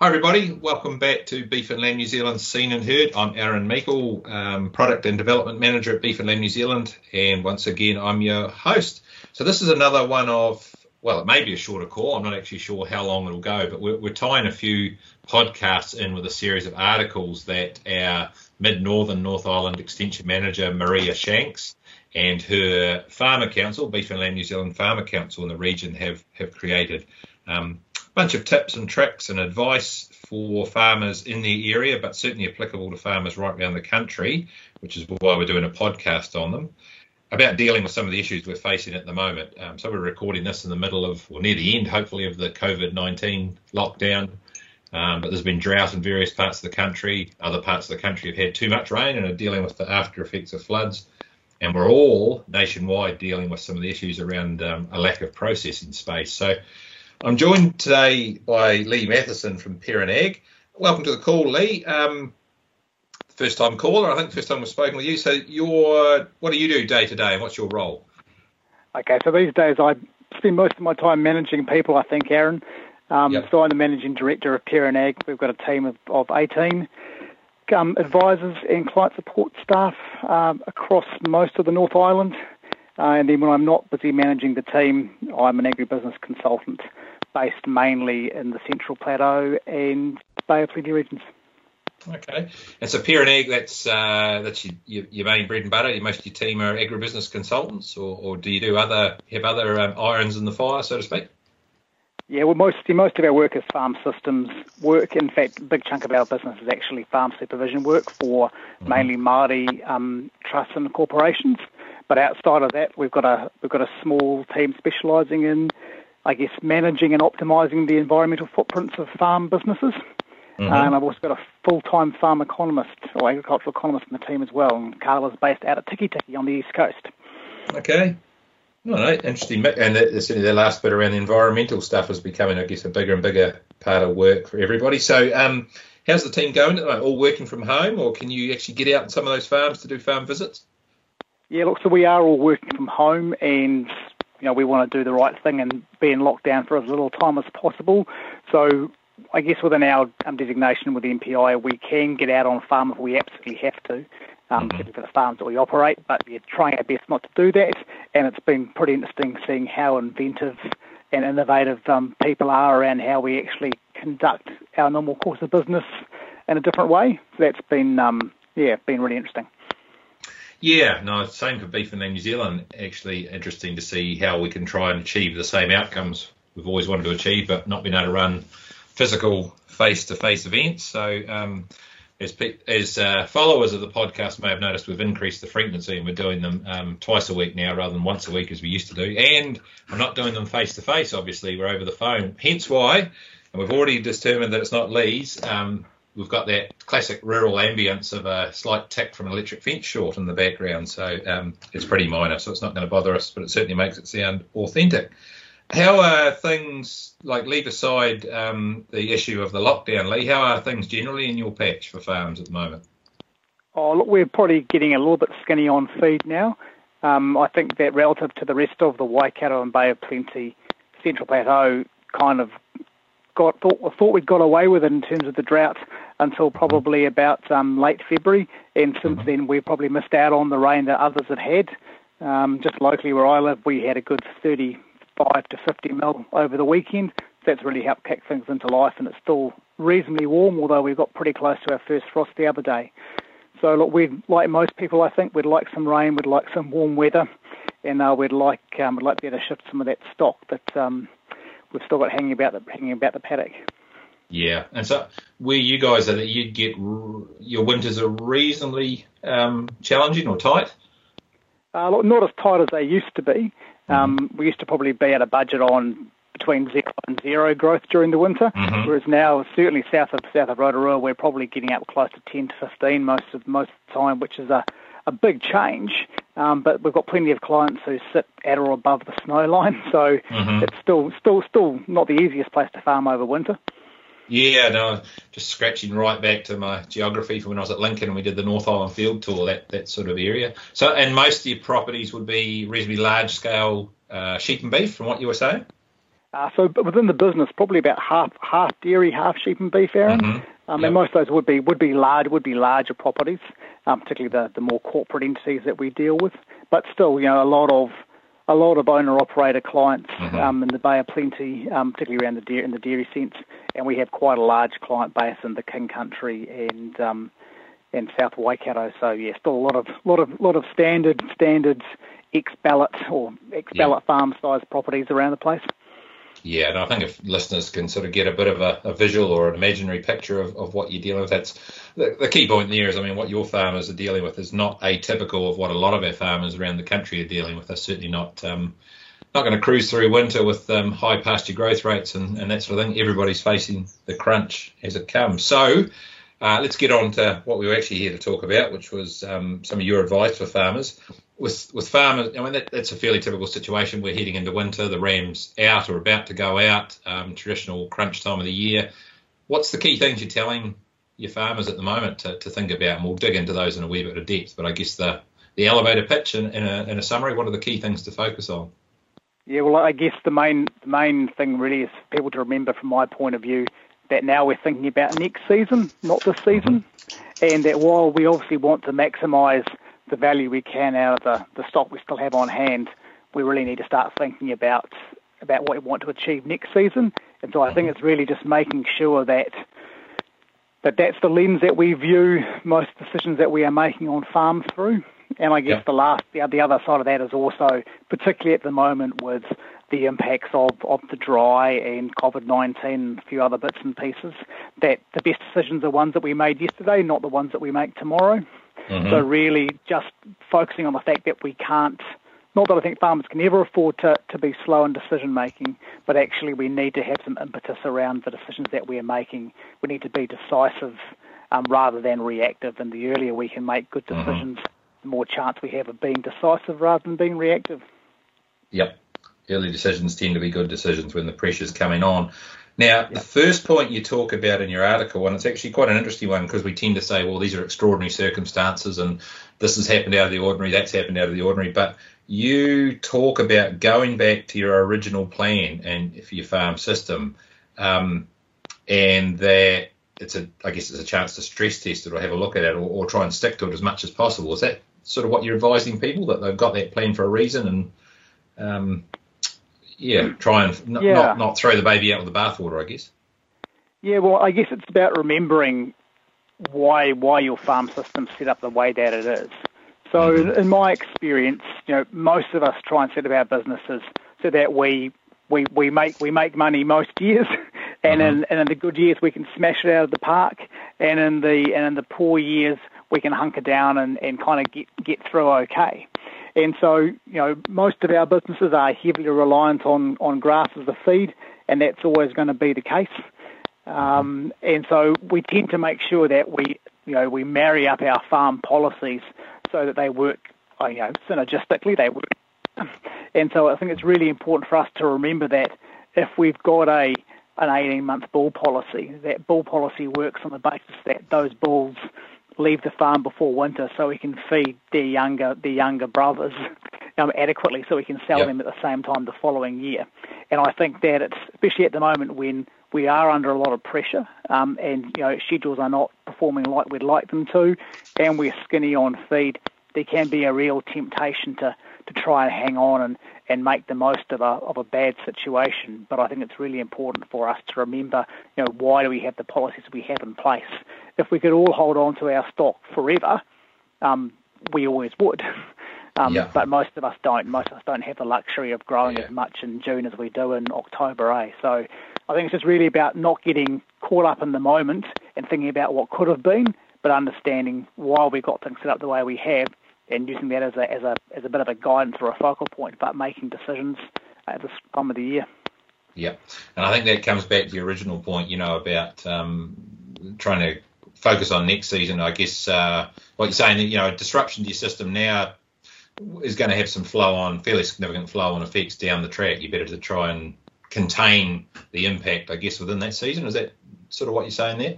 Hi, everybody. Welcome back to Beef and Lamb New Zealand Seen and Heard. I'm Aaron Meikle, um, Product and Development Manager at Beef and Lamb New Zealand. And once again, I'm your host. So, this is another one of, well, it may be a shorter call. I'm not actually sure how long it'll go, but we're, we're tying a few podcasts in with a series of articles that our Mid Northern North Island Extension Manager, Maria Shanks, and her Farmer Council, Beef and Lamb New Zealand Farmer Council in the region, have, have created. Um, bunch of tips and tricks and advice for farmers in the area, but certainly applicable to farmers right around the country, which is why we're doing a podcast on them about dealing with some of the issues we're facing at the moment. Um, so we're recording this in the middle of, or near the end, hopefully, of the COVID 19 lockdown. Um, but there's been drought in various parts of the country. Other parts of the country have had too much rain and are dealing with the after effects of floods. And we're all nationwide dealing with some of the issues around um, a lack of processing space. So I'm joined today by Lee Matheson from Perrin Ag. Welcome to the call, Lee. Um, first time caller, I think first time we've spoken with you. So, your what do you do day to day, and what's your role? Okay, so these days I spend most of my time managing people. I think, Aaron. Um, yep. So I'm the managing director of Perrin Ag. We've got a team of, of 18 um, advisors and client support staff um, across most of the North Island. Uh, and then when I'm not busy managing the team, I'm an agribusiness consultant based mainly in the Central Plateau and Bay of Plenty regions. Okay, and so Perrin Ag, that's uh, that's your, your, your, main bread and butter. Most of your team are agribusiness consultants, or, or do you do other have other um, irons in the fire, so to speak? Yeah, well, most most of our work is farm systems work. In fact, a big chunk of our business is actually farm supervision work for mm-hmm. mainly Māori um, trusts and corporations. But outside of that, we've got a we've got a small team specialising in, I guess, managing and optimising the environmental footprints of farm businesses. Mm-hmm. And I've also got a full-time farm economist or agricultural economist in the team as well. And Carla's based out at Tiki on the east coast. Okay. All right, interesting. And certainly the last bit around the environmental stuff is becoming, I guess, a bigger and bigger part of work for everybody. So, um, how's the team going? All working from home, or can you actually get out on some of those farms to do farm visits? Yeah, look, so we are all working from home and you know, we want to do the right thing and be in lockdown for as little time as possible. So I guess within our um, designation with the MPI, we can get out on a farm if we absolutely have to, um, mm-hmm. for the farms that we operate, but we're trying our best not to do that. And it's been pretty interesting seeing how inventive and innovative um, people are around how we actually conduct our normal course of business in a different way. So that's been, um, yeah, been really interesting. Yeah, no, same for beef and New Zealand. Actually, interesting to see how we can try and achieve the same outcomes we've always wanted to achieve, but not being able to run physical face-to-face events. So, um, as, as uh, followers of the podcast may have noticed, we've increased the frequency and we're doing them um, twice a week now rather than once a week as we used to do. And we're not doing them face-to-face. Obviously, we're over the phone. Hence why, and we've already determined that it's not Lee's. Um, we've got that classic rural ambience of a slight tick from an electric fence short in the background. So um, it's pretty minor, so it's not going to bother us, but it certainly makes it sound authentic. How are things, like leave aside um, the issue of the lockdown, Lee, how are things generally in your patch for farms at the moment? Oh, look, we're probably getting a little bit skinny on feed now. Um, I think that relative to the rest of the Waikato and Bay of Plenty Central Plateau kind of got thought, thought we'd got away with it in terms of the drought until probably about um, late February, and since then we've probably missed out on the rain that others had had. Um, just locally where I live, we had a good 35 to 50 mil over the weekend. That's really helped kick things into life, and it's still reasonably warm, although we got pretty close to our first frost the other day. So look, we'd like most people, I think, we'd like some rain, we'd like some warm weather, and uh, we'd like um, we'd like to be able to shift some of that stock that um, we've still got hanging about the hanging about the paddock. Yeah, and so where you guys are, that you get your winters are reasonably um, challenging or tight. Uh, not as tight as they used to be. Mm-hmm. Um, we used to probably be at a budget on between zero and zero growth during the winter, mm-hmm. whereas now certainly south of south of Rotorua we're probably getting up close to 10 to 15 most of most of the time, which is a a big change. Um, but we've got plenty of clients who sit at or above the snow line, so mm-hmm. it's still still still not the easiest place to farm over winter. Yeah, no, just scratching right back to my geography from when I was at Lincoln and we did the North Island field tour, that, that sort of area. So, and most of your properties would be reasonably large scale uh, sheep and beef, from what you were saying? Uh, so within the business, probably about half half dairy, half sheep and beef, Aaron. Mm-hmm. Um, yep. And most of those would be would be large would be larger properties, um, particularly the, the more corporate entities that we deal with. But still, you know, a lot of a lot of owner operator clients mm-hmm. um, in the Bay of Plenty, um, particularly around the dairy, in the dairy sense, and we have quite a large client base in the King Country and um, and South Waikato. So yeah, still a lot of lot of lot of standard standards ex ballot or ex ballot yeah. farm size properties around the place. Yeah, and I think if listeners can sort of get a bit of a, a visual or an imaginary picture of, of what you're dealing with, that's the, the, key point there is, I mean, what your farmers are dealing with is not atypical of what a lot of our farmers around the country are dealing with. They're certainly not um, not going to cruise through winter with um, high pasture growth rates and, and that sort of thing. Everybody's facing the crunch as it comes. So uh, let's get on to what we were actually here to talk about, which was um, some of your advice for farmers with with farmers, I mean that, that's a fairly typical situation. We're heading into winter. The rams out or about to go out. Um, traditional crunch time of the year. What's the key things you're telling your farmers at the moment to, to think about? And we'll dig into those in a wee bit of depth. But I guess the the elevator pitch in, in, a, in a summary. What are the key things to focus on? Yeah, well, I guess the main the main thing really is for people to remember from my point of view that now we're thinking about next season, not this season, mm-hmm. and that while we obviously want to maximise the value we can out of the, the stock we still have on hand, we really need to start thinking about about what we want to achieve next season. And so I think it's really just making sure that that that's the lens that we view most decisions that we are making on farm through. And I guess yeah. the last the, the other side of that is also, particularly at the moment with the impacts of, of the dry and COVID 19 and a few other bits and pieces, that the best decisions are ones that we made yesterday, not the ones that we make tomorrow. Mm-hmm. So really just focusing on the fact that we can't, not that I think farmers can ever afford to, to be slow in decision making, but actually we need to have some impetus around the decisions that we are making. We need to be decisive um, rather than reactive. And the earlier we can make good mm-hmm. decisions, mm-hmm. the more chance we have of being decisive rather than being reactive. Yep. Early decisions tend to be good decisions when the pressure's coming on. Now, the first point you talk about in your article, and it's actually quite an interesting one because we tend to say, well, these are extraordinary circumstances and this has happened out of the ordinary, that's happened out of the ordinary. But you talk about going back to your original plan and for your farm system, um, and that it's a, I guess it's a chance to stress test it or have a look at it or, or, try and stick to it as much as possible. Is that sort of what you're advising people that they've got that plan for a reason and um, yeah, try and n- yeah. not not throw the baby out with the bathwater, I guess. Yeah, well, I guess it's about remembering why why your farm system's set up the way that it is. So, mm-hmm. in my experience, you know, most of us try and set up our businesses so that we we, we make we make money most years, and mm-hmm. in and in the good years we can smash it out of the park, and in the and in the poor years we can hunker down and, and kind of get get through okay. And so, you know, most of our businesses are heavily reliant on, on grass as a feed, and that's always going to be the case. Um, and so we tend to make sure that we, you know, we marry up our farm policies so that they work, uh, you know, synergistically. They work. And so I think it's really important for us to remember that if we've got a an 18 month bull policy, that bull policy works on the basis that those bulls leave the farm before winter so we can feed their younger their younger brothers um, adequately so we can sell yep. them at the same time the following year. And I think that it's especially at the moment when we are under a lot of pressure um, and you know schedules are not performing like we'd like them to, and we're skinny on feed. There can be a real temptation to, to try and hang on and, and make the most of a of a bad situation. But I think it's really important for us to remember, you know, why do we have the policies we have in place? If we could all hold on to our stock forever, um, we always would. Um, yeah. But most of us don't. Most of us don't have the luxury of growing yeah. as much in June as we do in October, eh? So I think it's just really about not getting caught up in the moment and thinking about what could have been, but understanding why we got things set up the way we have and using that as a as a as a bit of a guidance or a focal point about making decisions at this time of the year. Yeah, and I think that comes back to your original point, you know, about um, trying to focus on next season. I guess uh, what you're saying, you know, disruption to your system now is going to have some flow on, fairly significant flow on effects down the track. You better to try and contain the impact, I guess, within that season. Is that sort of what you're saying there?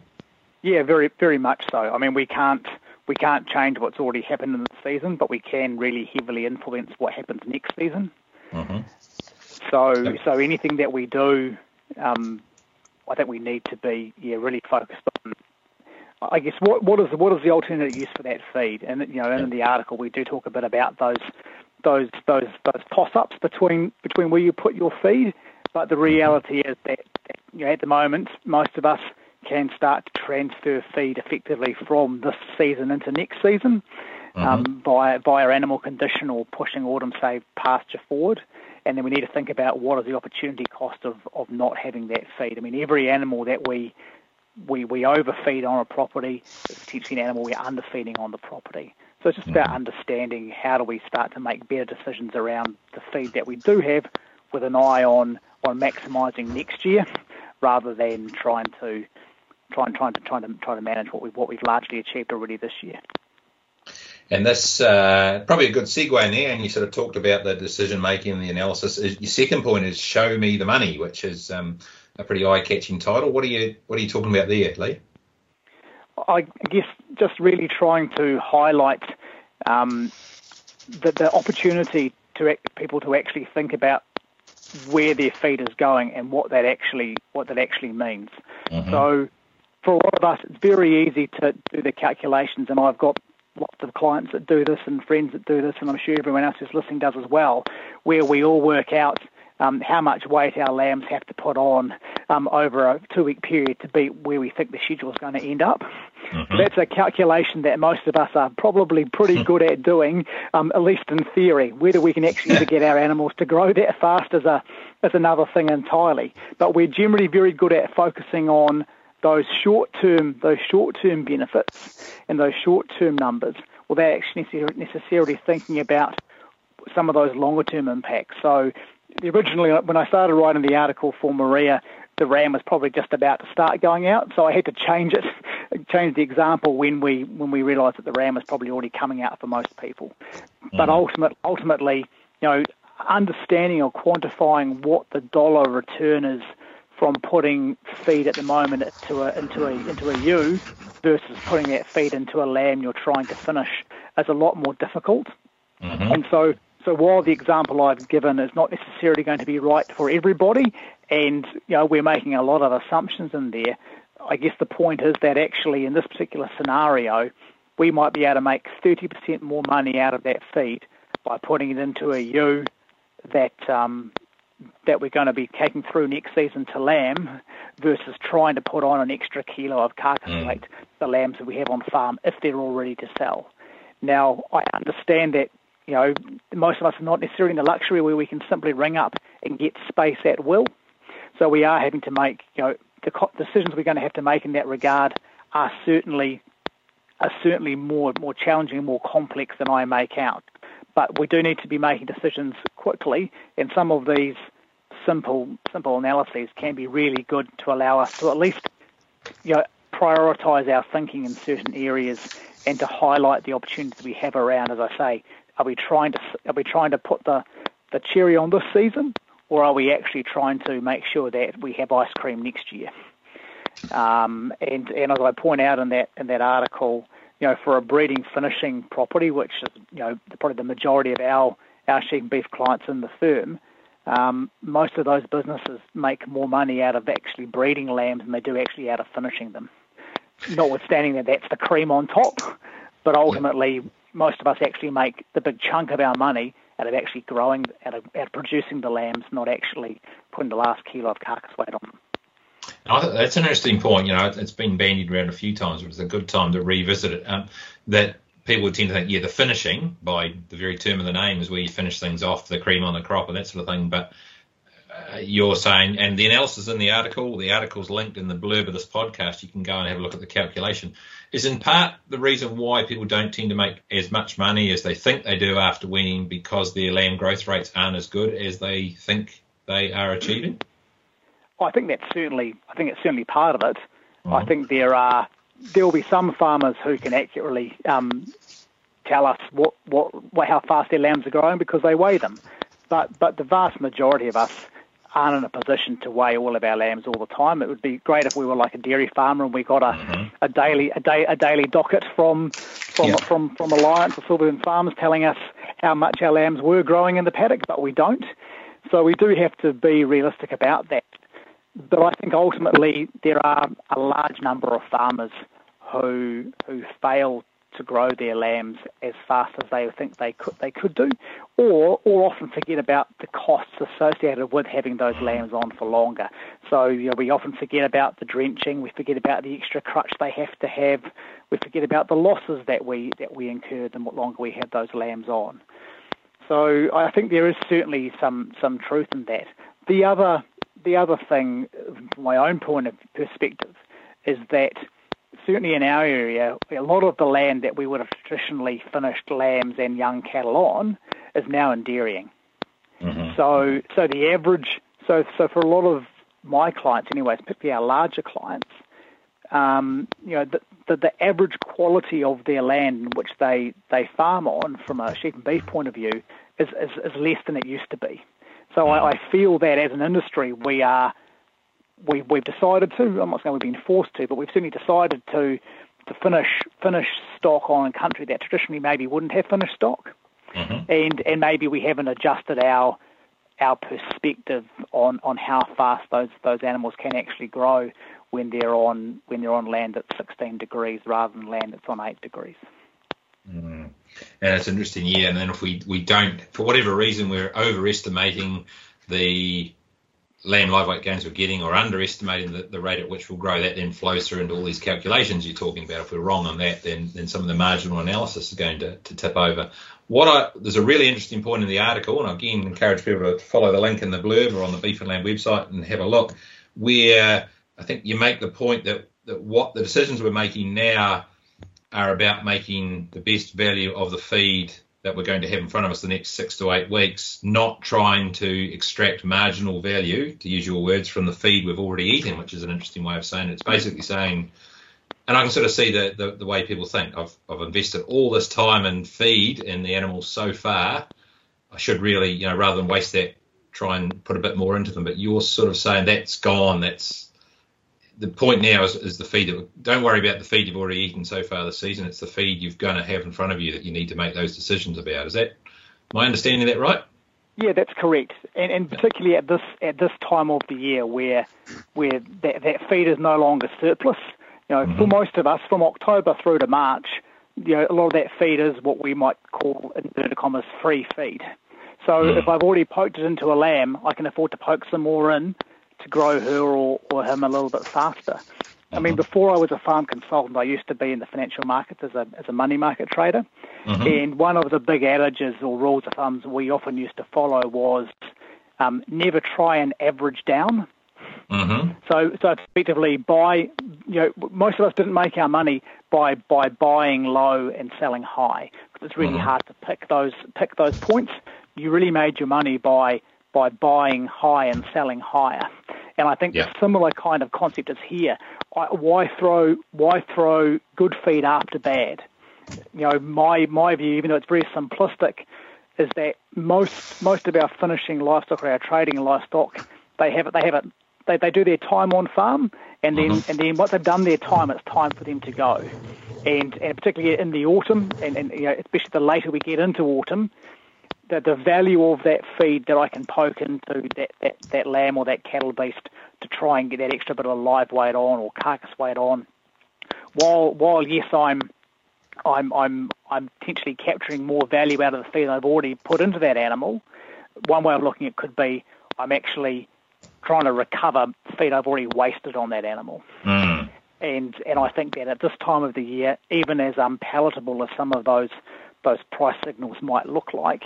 Yeah, very, very much so. I mean, we can't we can't change what's already happened in the season, but we can really heavily influence what happens next season. Mm-hmm. So so anything that we do, um, I think we need to be yeah really focused on. I guess what what is what is the alternate use for that feed? And you know, in the article we do talk a bit about those those those those toss ups between between where you put your feed. But the reality is that, that you know, at the moment most of us can start to transfer feed effectively from this season into next season mm-hmm. um, via, via animal condition or pushing autumn save pasture forward. And then we need to think about what is the opportunity cost of, of not having that feed. I mean, every animal that we we, we overfeed on a property is potentially an animal we're underfeeding on the property. So it's just about mm-hmm. understanding how do we start to make better decisions around the feed that we do have with an eye on, on maximising next year rather than trying to trying trying to trying to try to manage what we what we've largely achieved already this year. And this uh, probably a good segue in there. And you sort of talked about the decision making and the analysis. Your second point is show me the money, which is um, a pretty eye catching title. What are you what are you talking about there, Lee? I guess just really trying to highlight um, the, the opportunity to people to actually think about where their feed is going and what that actually what that actually means. Mm-hmm. So for a lot of us, it's very easy to do the calculations, and I've got lots of clients that do this and friends that do this, and I'm sure everyone else who's listening does as well, where we all work out um, how much weight our lambs have to put on um, over a two-week period to be where we think the schedule is going to end up. Mm-hmm. That's a calculation that most of us are probably pretty good at doing, um, at least in theory. Whether we can actually get our animals to grow that fast is a is another thing entirely. But we're generally very good at focusing on those short term those short term benefits and those short term numbers without actually necessarily thinking about some of those longer term impacts. So originally when I started writing the article for Maria, the RAM was probably just about to start going out, so I had to change it, change the example when we when we realised that the RAM was probably already coming out for most people. Mm. But ultimate, ultimately, you know, understanding or quantifying what the dollar return is from putting feed at the moment into a into a into a ewe versus putting that feed into a lamb you're trying to finish is a lot more difficult. Mm-hmm. And so so while the example I've given is not necessarily going to be right for everybody, and you know we're making a lot of assumptions in there, I guess the point is that actually in this particular scenario, we might be able to make 30% more money out of that feed by putting it into a ewe that um, that we're going to be taking through next season to lamb versus trying to put on an extra kilo of carcass mm. weight the lambs that we have on farm if they're all ready to sell. Now, I understand that you know most of us are not necessarily in the luxury where we can simply ring up and get space at will. So we are having to make you know the decisions we're going to have to make in that regard are certainly are certainly more more challenging more complex than I make out but we do need to be making decisions quickly, and some of these simple simple analyses can be really good to allow us to at least you know, prioritise our thinking in certain areas and to highlight the opportunities we have around. As I say, are we trying to are we trying to put the the cherry on this season, or are we actually trying to make sure that we have ice cream next year? Um, and and as I point out in that in that article, you know, for a breeding finishing property, which is, you know, probably the majority of our, our sheep and beef clients in the firm, um, most of those businesses make more money out of actually breeding lambs than they do actually out of finishing them. Notwithstanding that that's the cream on top, but ultimately most of us actually make the big chunk of our money out of actually growing, out of, out of producing the lambs, not actually putting the last kilo of carcass weight on them. That's an interesting point. You know, it's been bandied around a few times, but it's a good time to revisit it. Um, that people tend to think, yeah, the finishing, by the very term of the name, is where you finish things off, the cream on the crop, and that sort of thing. But uh, you're saying, and the analysis in the article, the article's linked in the blurb of this podcast. You can go and have a look at the calculation. Is in part the reason why people don't tend to make as much money as they think they do after weaning because their lamb growth rates aren't as good as they think they are achieving. I think that's certainly I think it's certainly part of it. Mm-hmm. I think there are there will be some farmers who can accurately um, tell us what, what, what how fast their lambs are growing because they weigh them, but but the vast majority of us aren't in a position to weigh all of our lambs all the time. It would be great if we were like a dairy farmer and we got a, mm-hmm. a daily a day a daily docket from from yeah. from from Alliance or Silver Fern Farms telling us how much our lambs were growing in the paddock, but we don't. So we do have to be realistic about that. But I think ultimately there are a large number of farmers who who fail to grow their lambs as fast as they think they could they could do, or or often forget about the costs associated with having those lambs on for longer. So you know, we often forget about the drenching, we forget about the extra crutch they have to have, we forget about the losses that we that we incur the longer we have those lambs on. So I think there is certainly some some truth in that. The other the other thing, from my own point of perspective, is that certainly in our area, a lot of the land that we would have traditionally finished lambs and young cattle on is now in dairying. Mm-hmm. So, so the average, so so for a lot of my clients, anyways, particularly our larger clients, um, you know, the, the, the average quality of their land in which they they farm on, from a sheep and beef point of view, is is, is less than it used to be. So I, I feel that as an industry, we are we, we've decided to. I'm not saying we've been forced to, but we've certainly decided to to finish finish stock on a country that traditionally maybe wouldn't have finished stock, mm-hmm. and and maybe we haven't adjusted our our perspective on, on how fast those those animals can actually grow when they're on when they're on land that's 16 degrees rather than land that's on 8 degrees. Mm. And it's interesting, yeah. And then if we, we don't, for whatever reason, we're overestimating the lamb live weight gains we're getting or underestimating the, the, rate at which we'll grow, that then flows through into all these calculations you're talking about. If we're wrong on that, then then some of the marginal analysis is going to, to tip over. What I there's a really interesting point in the article, and I again encourage people to follow the link in the blurb or on the Beef and Lamb website and have a look, where I think you make the point that, that what the decisions we're making now are about making the best value of the feed that we're going to have in front of us the next six to eight weeks, not trying to extract marginal value, to use your words, from the feed we've already eaten, which is an interesting way of saying it. It's basically saying, and I can sort of see the, the, the way people think. I've, I've invested all this time in feed in the animals so far. I should really, you know, rather than waste that, try and put a bit more into them. But you're sort of saying that's gone. That's the point now is, is the feed. That, don't worry about the feed you've already eaten so far this season. It's the feed you're going to have in front of you that you need to make those decisions about. Is that my understanding of that right? Yeah, that's correct, and, and particularly at this at this time of the year where where that, that feed is no longer surplus. You know, mm-hmm. for most of us, from October through to March, you know, a lot of that feed is what we might call in inverted commas free feed. So mm. if I've already poked it into a lamb, I can afford to poke some more in to grow her or, or him a little bit faster. I mean, mm-hmm. before I was a farm consultant, I used to be in the financial markets as a as a money market trader. Mm-hmm. And one of the big adages or rules of thumbs we often used to follow was um, never try and average down. Mm-hmm. So, so effectively, buy. You know, most of us didn't make our money by by buying low and selling high because it's really mm-hmm. hard to pick those pick those points. You really made your money by by buying high and selling higher. And I think yeah. a similar kind of concept is here. Why throw why throw good feed after bad? You know, my my view, even though it's very simplistic, is that most most of our finishing livestock or our trading livestock, they have it they have it they, they do their time on farm and then mm-hmm. and then once they've done their time it's time for them to go. And and particularly in the autumn and, and you know, especially the later we get into autumn, the, the value of that feed that I can poke into that, that, that lamb or that cattle beast to try and get that extra bit of live weight on or carcass weight on. While while yes, I'm I'm I'm I'm potentially capturing more value out of the feed I've already put into that animal. One way of looking at it could be I'm actually trying to recover feed I've already wasted on that animal. Mm. And and I think that at this time of the year, even as unpalatable as some of those those price signals might look like,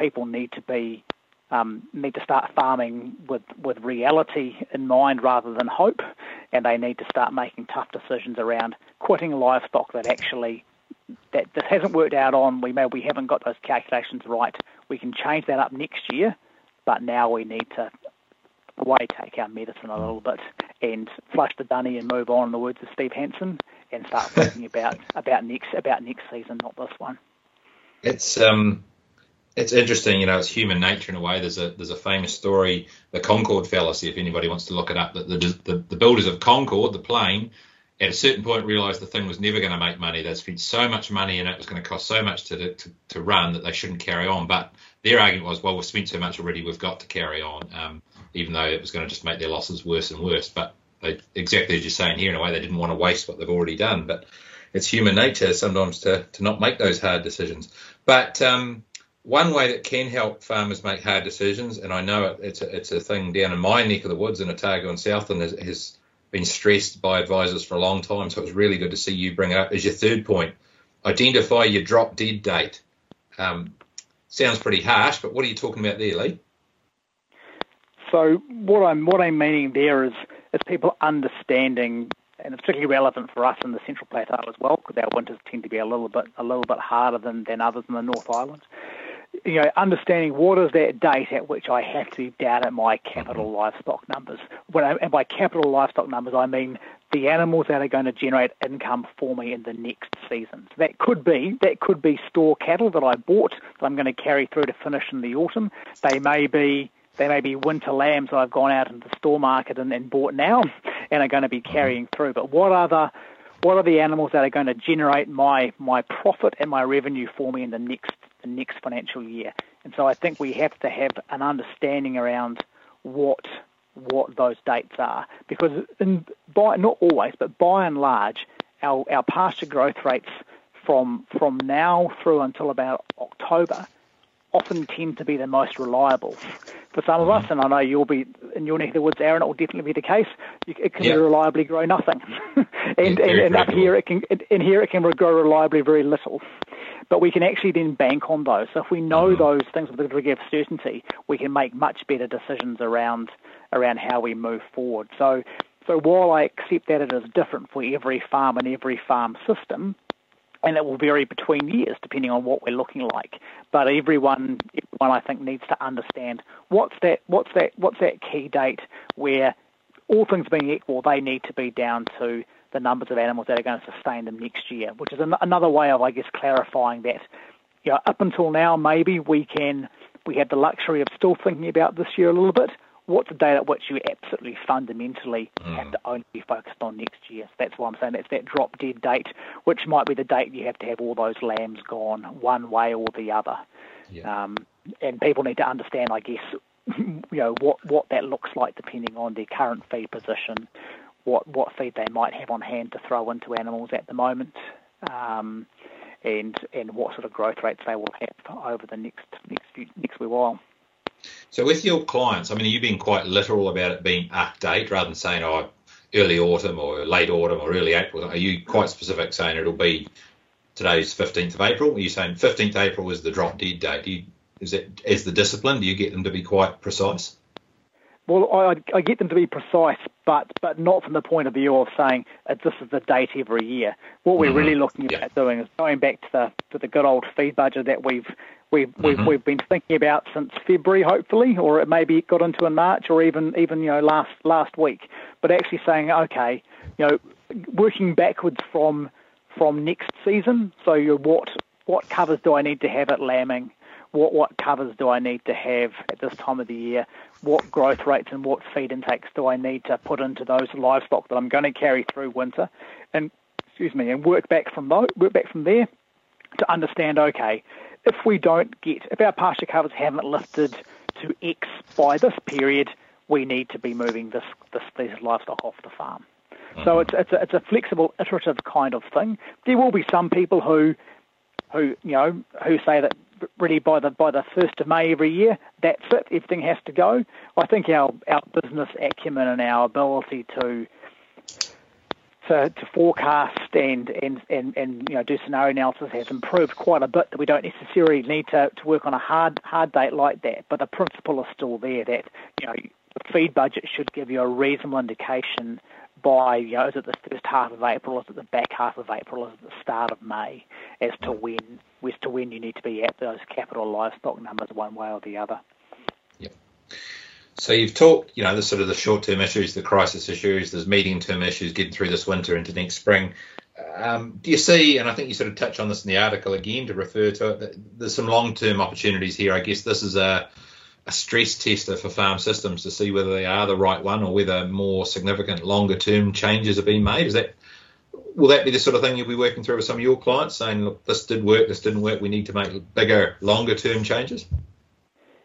people need to be um, need to start farming with, with reality in mind rather than hope, and they need to start making tough decisions around quitting livestock that actually that this hasn't worked out on. We may we haven't got those calculations right. We can change that up next year, but now we need to away take our medicine a little bit and flush the dunny and move on. In the words of Steve Hansen, and start thinking about about next about next season, not this one. It's um it's interesting, you know, it's human nature in a way. There's a there's a famous story, the Concorde fallacy, if anybody wants to look it up. That the, the, the builders of Concorde, the plane, at a certain point realised the thing was never going to make money. They'd spent so much money and it was going to cost so much to, to, to run that they shouldn't carry on. But their argument was, well, we've spent so much already, we've got to carry on, um, even though it was going to just make their losses worse and worse. But they, exactly as you're saying here, in a way, they didn't want to waste what they've already done. But it's human nature sometimes to, to not make those hard decisions. But um, one way that can help farmers make hard decisions, and I know it, it's a, it's a thing down in my neck of the woods in Otago and Southland, has, has been stressed by advisors for a long time. So it was really good to see you bring it up as your third point. Identify your drop dead date. Um, sounds pretty harsh, but what are you talking about there, Lee? So what I'm what I'm meaning there is is people understanding, and it's particularly relevant for us in the Central Plateau as well, because our winters tend to be a little bit a little bit harder than, than others in the North Island you know, understanding what is that date at which I have to be down at my capital mm-hmm. livestock numbers. When I, and by capital livestock numbers, I mean the animals that are going to generate income for me in the next season. So that could be that could be store cattle that I bought that I'm going to carry through to finish in the autumn. They may be they may be winter lambs that I've gone out into the store market and, and bought now and are going to be mm-hmm. carrying through. But what are the what are the animals that are going to generate my my profit and my revenue for me in the next the next financial year. And so I think we have to have an understanding around what what those dates are, because in, by not always, but by and large, our our pasture growth rates from from now through until about October often tend to be the most reliable for some of us, and I know you'll be in your neck of the woods, Aaron. It will definitely be the case. It can reliably grow nothing, and, yeah, and, and up here it can in here it can grow reliably very little but we can actually then bank on those. So if we know mm-hmm. those things with a degree of certainty, we can make much better decisions around around how we move forward. So so while I accept that it is different for every farm and every farm system, and it will vary between years depending on what we're looking like. But everyone, everyone I think needs to understand what's that, what's that, what's that key date where all things being equal, they need to be down to the numbers of animals that are going to sustain them next year, which is an, another way of, I guess, clarifying that. You know, up until now, maybe we can we had the luxury of still thinking about this year a little bit. What's the date at which you absolutely fundamentally mm. have to only be focused on next year? So that's why I'm saying that's that drop dead date, which might be the date you have to have all those lambs gone one way or the other. Yeah. Um, and people need to understand, I guess, you know what what that looks like depending on their current feed position, what what feed they might have on hand to throw into animals at the moment, um, and and what sort of growth rates they will have over the next next few, next wee while. So with your clients, I mean, are you being quite literal about it being a date rather than saying oh early autumn or late autumn or early April? Are you quite specific saying it'll be today's 15th of April? Are you saying 15th April is the drop dead date? You, is it as the discipline? Do you get them to be quite precise? Well, I, I get them to be precise, but but not from the point of view of saying uh, this is the date every year. What we're mm-hmm. really looking yeah. at doing is going back to the to the good old feed budget that we've we've mm-hmm. we've, we've been thinking about since February, hopefully, or it maybe got into in March, or even even you know last last week. But actually saying, okay, you know, working backwards from from next season. So you what what covers do I need to have at lambing? What what covers do I need to have at this time of the year? what growth rates and what feed intakes do I need to put into those livestock that I'm going to carry through winter, and excuse me, and work back from those, work back from there to understand. Okay, if we don't get if our pasture covers haven't lifted to X by this period, we need to be moving this this these livestock off the farm. Mm-hmm. So it's it's a, it's a flexible, iterative kind of thing. There will be some people who who you know who say that really by the by the first of May every year. That's it. Everything has to go. I think our our business acumen and our ability to to, to forecast and, and, and, and you know do scenario analysis has improved quite a bit. That we don't necessarily need to, to work on a hard hard date like that, but the principle is still there that you know the feed budget should give you a reasonable indication by, you know, is it the first half of April, is it the back half of April, is it the start of May, as to when as to when you need to be at those capital livestock numbers one way or the other. Yep. So you've talked, you know, the sort of the short-term issues, the crisis issues, there's medium-term issues getting through this winter into next spring. Um, do you see, and I think you sort of touch on this in the article again to refer to it, there's some long-term opportunities here. I guess this is a a stress tester for farm systems to see whether they are the right one or whether more significant longer term changes are being made. Is that will that be the sort of thing you'll be working through with some of your clients, saying, look, this did work, this didn't work, we need to make bigger, longer term changes?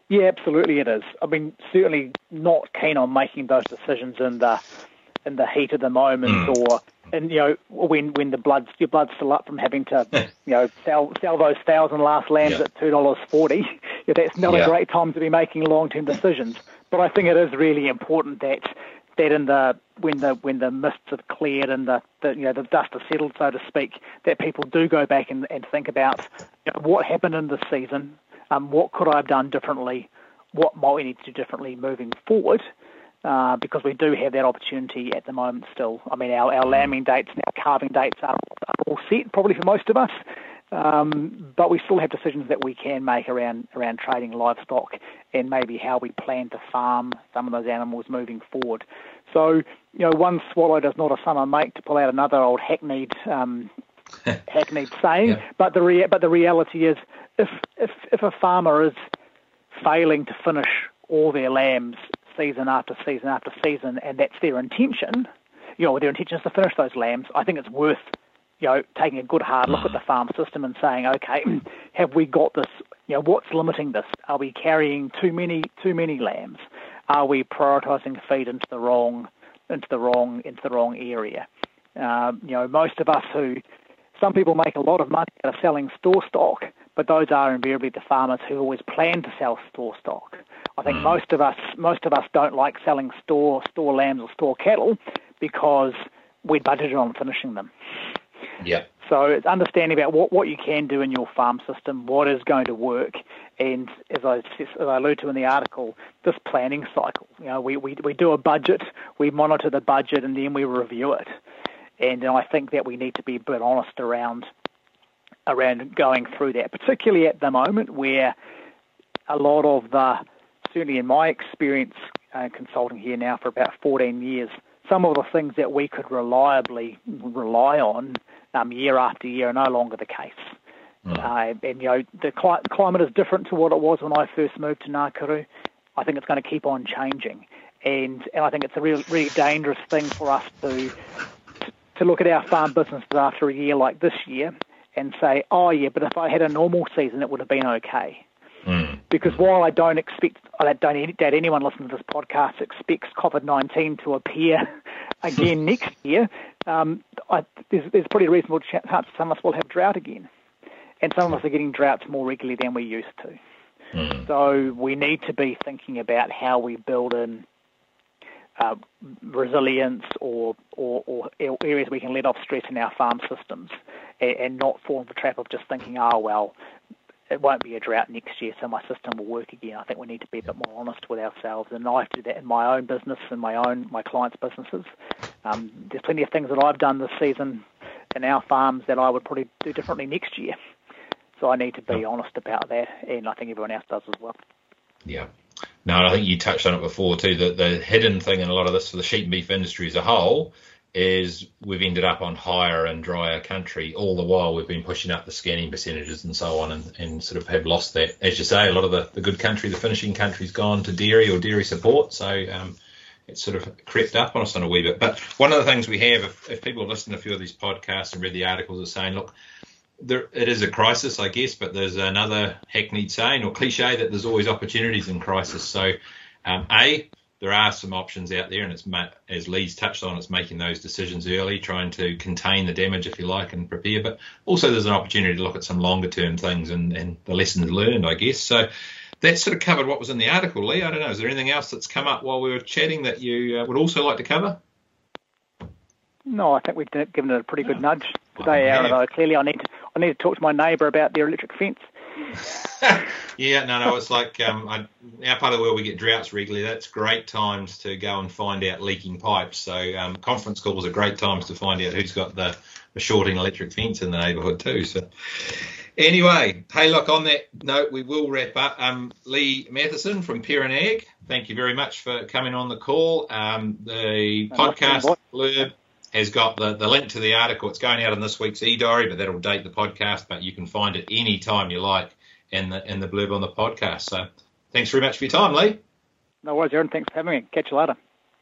Yeah, absolutely it is. I mean, certainly not keen on making those decisions in the in the heat of the moment mm. or and you know when when the blood's your blood's still up from having to you know sell sell those thousand last lambs yeah. at two dollars forty. Yeah, that's not yeah. a great time to be making long term decisions. But I think it is really important that that in the when the when the mists have cleared and the, the you know the dust has settled, so to speak, that people do go back and, and think about you know, what happened in the season, um, what could I have done differently, what might we need to do differently moving forward, uh, because we do have that opportunity at the moment still. I mean, our, our lambing dates and our calving dates are, are all set probably for most of us. Um, but we still have decisions that we can make around around trading livestock and maybe how we plan to farm some of those animals moving forward. So, you know, one swallow does not a summer make to pull out another old hackneyed um, hackneyed saying. Yeah. But the rea- but the reality is, if if if a farmer is failing to finish all their lambs season after season after season, and that's their intention, you know, their intention is to finish those lambs, I think it's worth you know, taking a good hard look at the farm system and saying, okay, have we got this? You know, what's limiting this? Are we carrying too many too many lambs? Are we prioritising feed into the wrong into the wrong into the wrong area? Um, you know, most of us who some people make a lot of money out of selling store stock, but those are invariably the farmers who always plan to sell store stock. I think mm. most of us most of us don't like selling store store lambs or store cattle because we budgeted on finishing them. Yeah. So it's understanding about what, what you can do in your farm system, what is going to work, and as I, as I allude to in the article, this planning cycle. You know, we, we, we do a budget, we monitor the budget, and then we review it. And I think that we need to be a bit honest around around going through that, particularly at the moment where a lot of the, certainly in my experience uh, consulting here now for about 14 years, some of the things that we could reliably rely on um, year after year are no longer the case. Mm. Uh, and you know the cli- climate is different to what it was when I first moved to Ngākuru. I think it's going to keep on changing, and and I think it's a really really dangerous thing for us to to look at our farm businesses after a year like this year and say, oh yeah, but if I had a normal season, it would have been okay. Mm. Because while I don't expect, I don't doubt anyone listening to this podcast expects COVID 19 to appear again next year, um, I, there's, there's pretty reasonable chance some of us will have drought again. And some of us are getting droughts more regularly than we used to. Mm. So we need to be thinking about how we build in uh, resilience or, or, or, areas we can let off stress in our farm systems and, and not fall into the trap of just thinking, oh, well, it won't be a drought next year, so my system will work again. I think we need to be a bit more honest with ourselves, and I have to do that in my own business and my own my clients' businesses. Um, there's plenty of things that I've done this season in our farms that I would probably do differently next year. So I need to be honest about that, and I think everyone else does as well. Yeah. No, I think you touched on it before too. That the hidden thing in a lot of this for the sheep and beef industry as a whole is we've ended up on higher and drier country. All the while we've been pushing up the scanning percentages and so on, and, and sort of have lost that. As you say, a lot of the, the good country, the finishing country's gone to dairy or dairy support. So um, it's sort of crept up on us on a wee bit. But one of the things we have, if, if people have listened to a few of these podcasts and read the articles, are saying, look, there, it is a crisis, I guess, but there's another hackneyed saying or cliche that there's always opportunities in crisis. So, um, A, there are some options out there, and it's as Lee's touched on, it's making those decisions early, trying to contain the damage, if you like, and prepare. But also, there's an opportunity to look at some longer term things and, and the lessons learned, I guess. So that sort of covered what was in the article, Lee. I don't know. Is there anything else that's come up while we were chatting that you uh, would also like to cover? No, I think we've given it a pretty good nudge today, Aaron. Clearly, I need to, I need to talk to my neighbour about their electric fence. yeah, no, no, it's like um, I, our part of the world we get droughts regularly. That's great times to go and find out leaking pipes. So um, conference calls are great times to find out who's got the, the shorting electric fence in the neighbourhood too. So anyway, hey, look, on that note, we will wrap up. Um, Lee Matheson from Perrin Ag, thank you very much for coming on the call. Um, the podcast blurb has got the, the link to the article. It's going out in this week's e-diary, but that'll date the podcast. But you can find it any time you like in the in the blurb on the podcast. So thanks very much for your time, Lee. No worries, Aaron. Thanks for having me. Catch you later.